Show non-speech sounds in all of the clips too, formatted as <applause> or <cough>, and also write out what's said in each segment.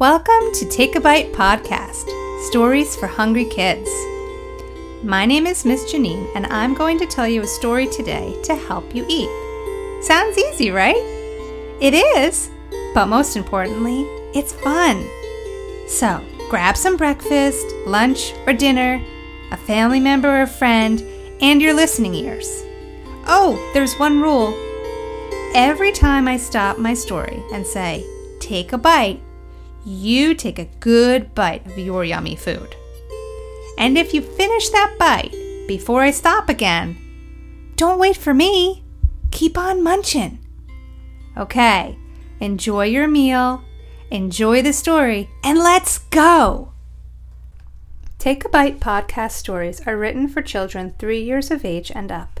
Welcome to Take a Bite Podcast Stories for Hungry Kids. My name is Miss Janine, and I'm going to tell you a story today to help you eat. Sounds easy, right? It is, but most importantly, it's fun. So, grab some breakfast, lunch, or dinner, a family member or friend, and your listening ears. Oh, there's one rule. Every time I stop my story and say, take a bite, you take a good bite of your yummy food. And if you finish that bite before I stop again, don't wait for me. Keep on munching. Okay, enjoy your meal, enjoy the story, and let's go. Take a Bite podcast stories are written for children three years of age and up.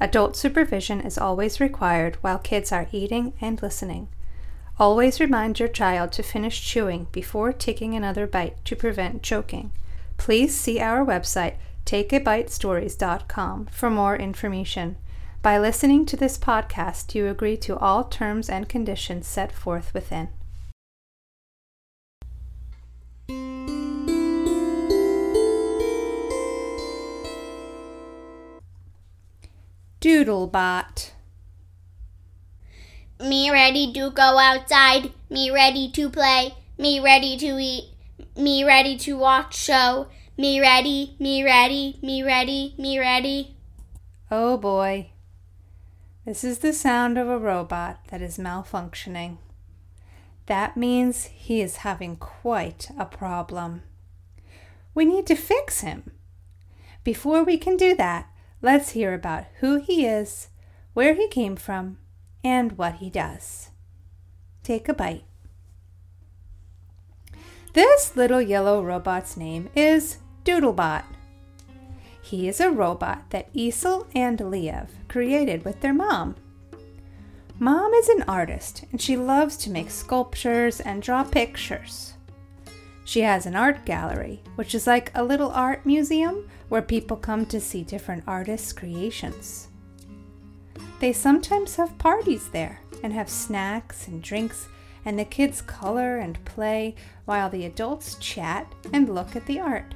Adult supervision is always required while kids are eating and listening. Always remind your child to finish chewing before taking another bite to prevent choking. Please see our website, takeabitestories.com, for more information. By listening to this podcast, you agree to all terms and conditions set forth within. Doodlebot. Me ready to go outside, me ready to play, me ready to eat, me ready to watch show, me ready, me ready, me ready, me ready. Oh boy. This is the sound of a robot that is malfunctioning. That means he is having quite a problem. We need to fix him. Before we can do that, let's hear about who he is, where he came from, and what he does. Take a bite. This little yellow robot's name is Doodlebot. He is a robot that Esel and Liev created with their mom. Mom is an artist and she loves to make sculptures and draw pictures. She has an art gallery, which is like a little art museum where people come to see different artists' creations. They sometimes have parties there and have snacks and drinks, and the kids color and play while the adults chat and look at the art.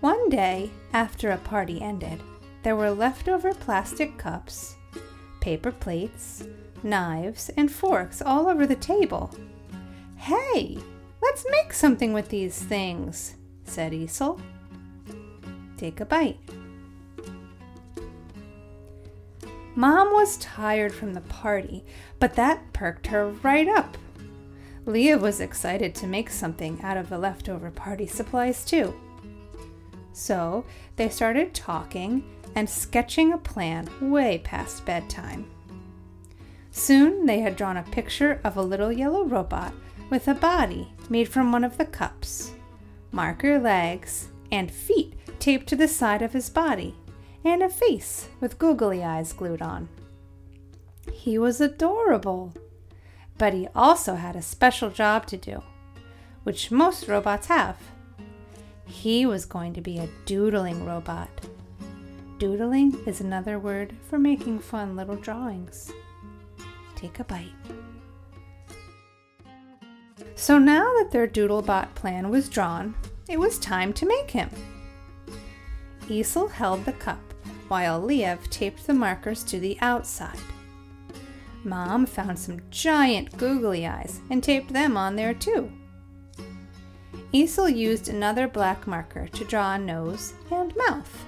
One day, after a party ended, there were leftover plastic cups, paper plates, knives, and forks all over the table. Hey, let's make something with these things, said Esel. Take a bite. Mom was tired from the party, but that perked her right up. Liev was excited to make something out of the leftover party supplies, too. So they started talking and sketching a plan way past bedtime. Soon they had drawn a picture of a little yellow robot with a body made from one of the cups, marker legs, and feet taped to the side of his body and a face with googly eyes glued on. He was adorable, but he also had a special job to do, which most robots have. He was going to be a doodling robot. Doodling is another word for making fun little drawings. Take a bite. So now that their Doodlebot plan was drawn, it was time to make him. Esel held the cup while Liev taped the markers to the outside. Mom found some giant googly eyes and taped them on there too. Esel used another black marker to draw a nose and mouth.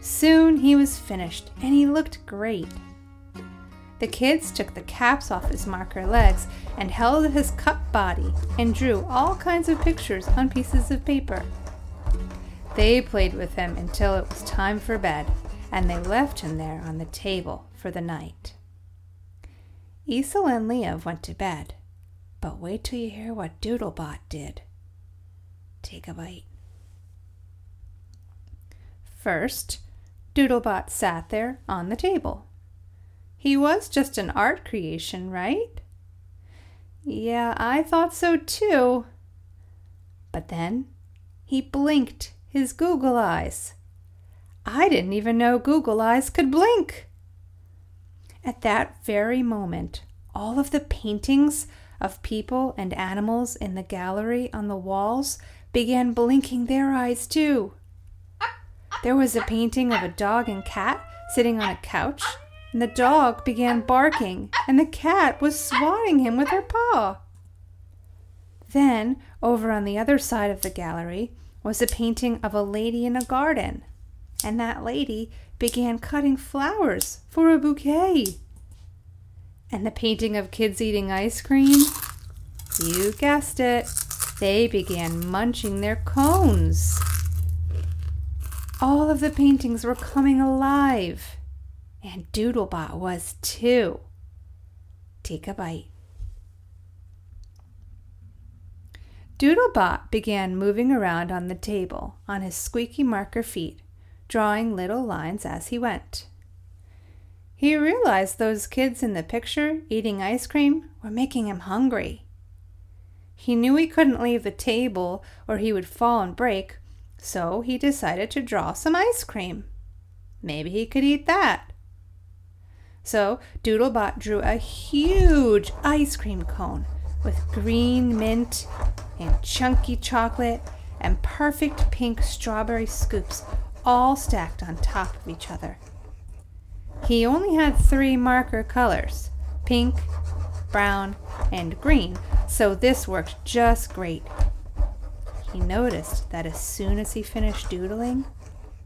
Soon he was finished and he looked great. The kids took the caps off his marker legs and held his cup body and drew all kinds of pictures on pieces of paper. They played with him until it was time for bed, and they left him there on the table for the night. Esel and Liev went to bed, but wait till you hear what Doodlebot did. Take a bite. First, Doodlebot sat there on the table. He was just an art creation, right? Yeah, I thought so too. But then he blinked his Google eyes. I didn't even know Google eyes could blink. At that very moment, all of the paintings of people and animals in the gallery on the walls began blinking their eyes too. There was a painting of a dog and cat sitting on a couch, and the dog began barking, and the cat was swatting him with her paw. Then, over on the other side of the gallery, was a painting of a lady in a garden, and that lady began cutting flowers for a bouquet. And the painting of kids eating ice cream? You guessed it, they began munching their cones. All of the paintings were coming alive, and Doodlebot was too. Take a bite. Doodlebot began moving around on the table on his squeaky marker feet, drawing little lines as he went. He realized those kids in the picture eating ice cream were making him hungry. He knew he couldn't leave the table or he would fall and break, so he decided to draw some ice cream. Maybe he could eat that. So Doodlebot drew a huge ice cream cone with green mint and chunky chocolate and perfect pink strawberry scoops all stacked on top of each other. He only had three marker colors pink, brown, and green, so this worked just great. He noticed that as soon as he finished doodling,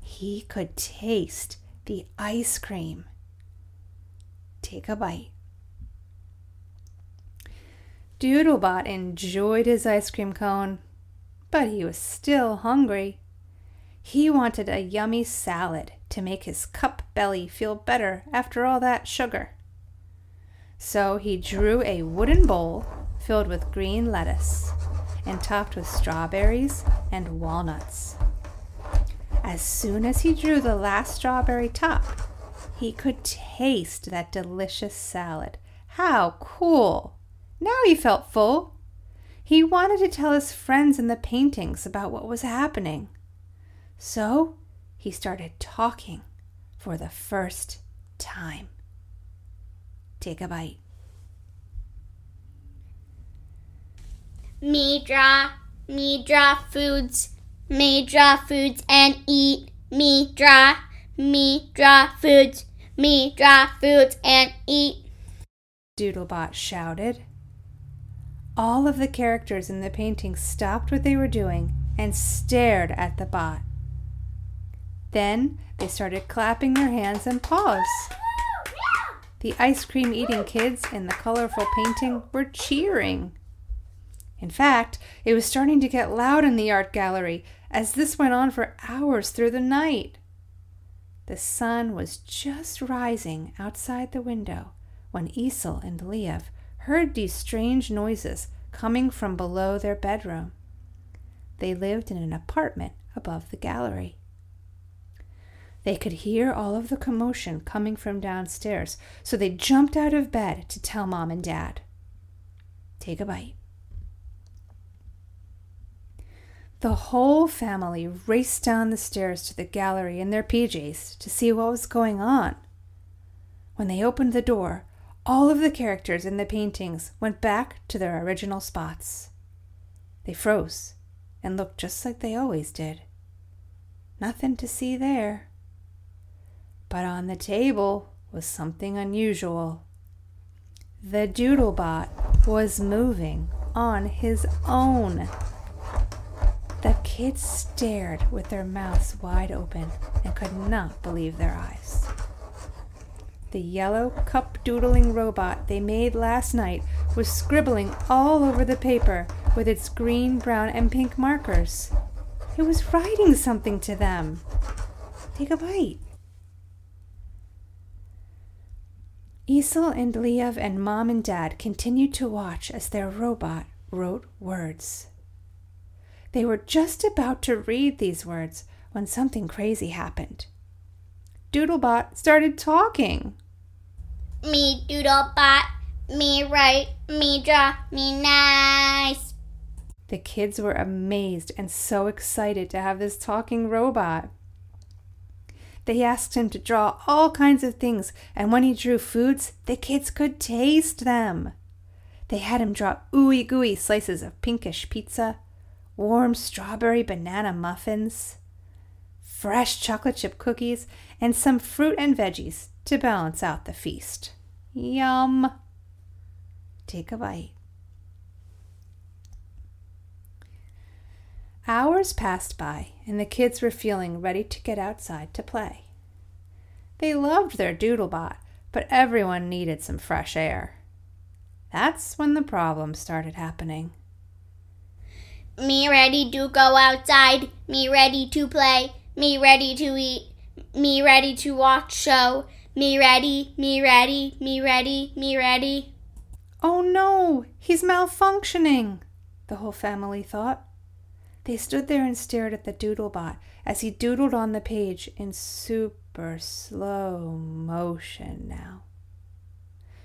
he could taste the ice cream. Take a bite. Doodlebot enjoyed his ice cream cone, but he was still hungry. He wanted a yummy salad to make his cup belly feel better after all that sugar. So he drew a wooden bowl filled with green lettuce and topped with strawberries and walnuts. As soon as he drew the last strawberry top, he could taste that delicious salad. How cool! Now he felt full. He wanted to tell his friends in the paintings about what was happening. So he started talking for the first time. Take a bite. Me draw, me draw foods, me draw foods and eat. Me draw, me draw foods, me draw foods and eat. Doodlebot shouted. All of the characters in the painting stopped what they were doing and stared at the bot. Then they started clapping their hands and paws. The ice cream eating kids in the colorful painting were cheering. In fact, it was starting to get loud in the art gallery as this went on for hours through the night. The sun was just rising outside the window when Esel and Liev heard these strange noises coming from below their bedroom. They lived in an apartment above the gallery. They could hear all of the commotion coming from downstairs, so they jumped out of bed to tell mom and dad. Take a bite. The whole family raced down the stairs to the gallery in their PJs to see what was going on. When they opened the door, all of the characters in the paintings went back to their original spots. They froze and looked just like they always did. Nothing to see there. But on the table was something unusual. The Doodlebot was moving on his own. The kids stared with their mouths wide open and could not believe their eyes. The yellow cup doodling robot they made last night was scribbling all over the paper with its green, brown, and pink markers. It was writing something to them. Take a bite. Esel and Liev and Mom and Dad continued to watch as their robot wrote words. They were just about to read these words when something crazy happened. Doodlebot started talking. Me Doodlebot, me write, me draw, me nice. The kids were amazed and so excited to have this talking robot. They asked him to draw all kinds of things, and when he drew foods, the kids could taste them. They had him draw ooey gooey slices of pinkish pizza, warm strawberry banana muffins, fresh chocolate chip cookies, and some fruit and veggies to balance out the feast. Yum! Take a bite. Hours passed by, and the kids were feeling ready to get outside to play. They loved their doodlebot, but everyone needed some fresh air. That's when the problem started happening. Me ready to go outside. Me ready to play. Me ready to eat. Me ready to watch show. Me ready, me ready, me ready, me ready. Oh no, he's malfunctioning, the whole family thought. They stood there and stared at the doodlebot as he doodled on the page in super slow motion now.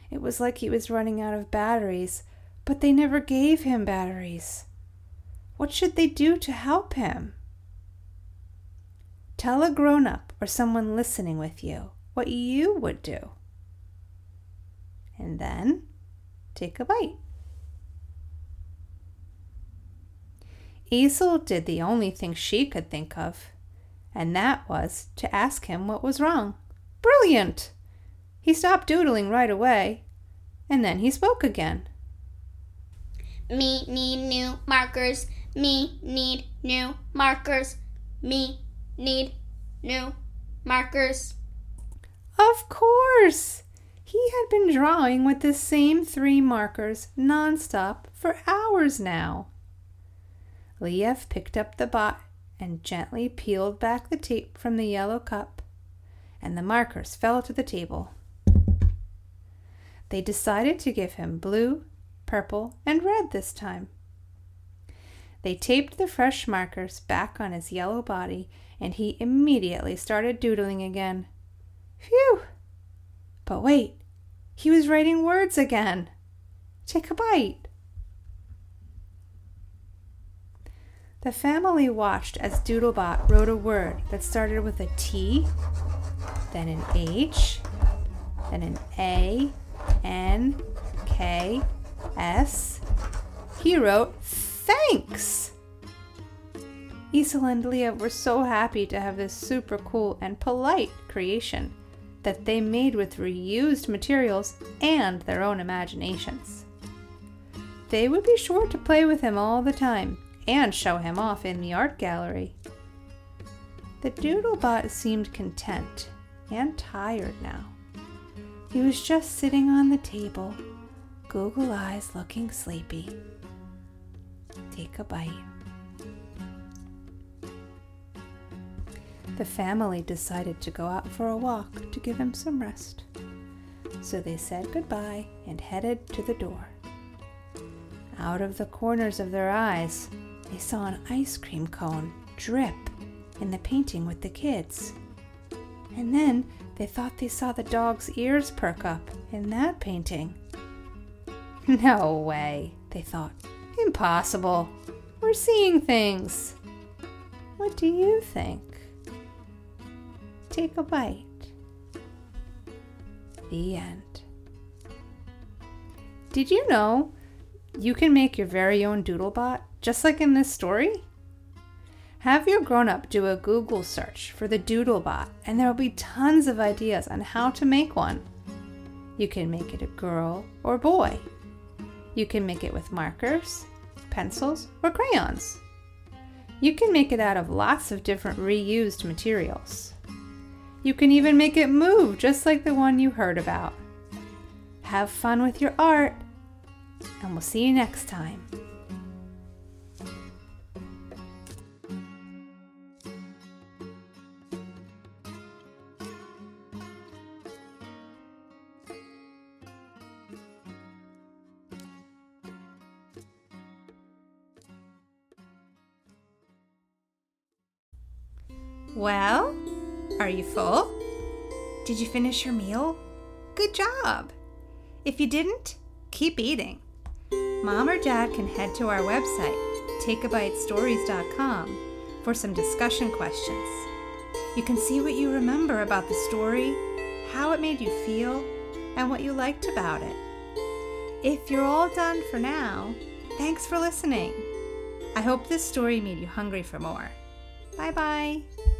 It was like he was running out of batteries, but they never gave him batteries. What should they do to help him? Tell a grown up or someone listening with you what you would do. And then take a bite. Esel did the only thing she could think of, and that was to ask him what was wrong. Brilliant! He stopped doodling right away, and then he spoke again. Me need new markers. Me need new markers. Me need new markers. Of course! He had been drawing with the same three markers nonstop for hours now. Liev picked up the bot and gently peeled back the tape from the yellow cup, and the markers fell to the table. They decided to give him blue, purple, and red this time. They taped the fresh markers back on his yellow body, and he immediately started doodling again. Phew! But wait, he was writing words again. Take a bite. The family watched as Doodlebot wrote a word that started with a T, then an H, then an A, N, K, S. He wrote thanks. Esel and Liev were so happy to have this super cool and polite creation that they made with reused materials and their own imaginations. They would be sure to play with him all the time and show him off in the art gallery. The Doodlebot seemed content and tired now. He was just sitting on the table, Google eyes looking sleepy. Take a bite. The family decided to go out for a walk to give him some rest. So they said goodbye and headed to the door. Out of the corners of their eyes, they saw an ice cream cone drip in the painting with the kids. And then they thought they saw the dog's ears perk up in that painting. <laughs> No way, they thought. Impossible. We're seeing things. What do you think? Take a bite. The end. Did you know you can make your very own Doodlebot, just like in this story? Have your grown up do a Google search for the Doodlebot, and there will be tons of ideas on how to make one. You can make it a girl or boy. You can make it with markers, pencils, or crayons. You can make it out of lots of different reused materials. You can even make it move just like the one you heard about. Have fun with your art, and we'll see you next time. You full? Did you finish your meal? Good job! If you didn't, keep eating. Mom or Dad can head to our website, takeabitestories.com, for some discussion questions. You can see what you remember about the story, how it made you feel, and what you liked about it. if you're all done for now, thanks for listening. I hope this story made you hungry for more. Bye bye.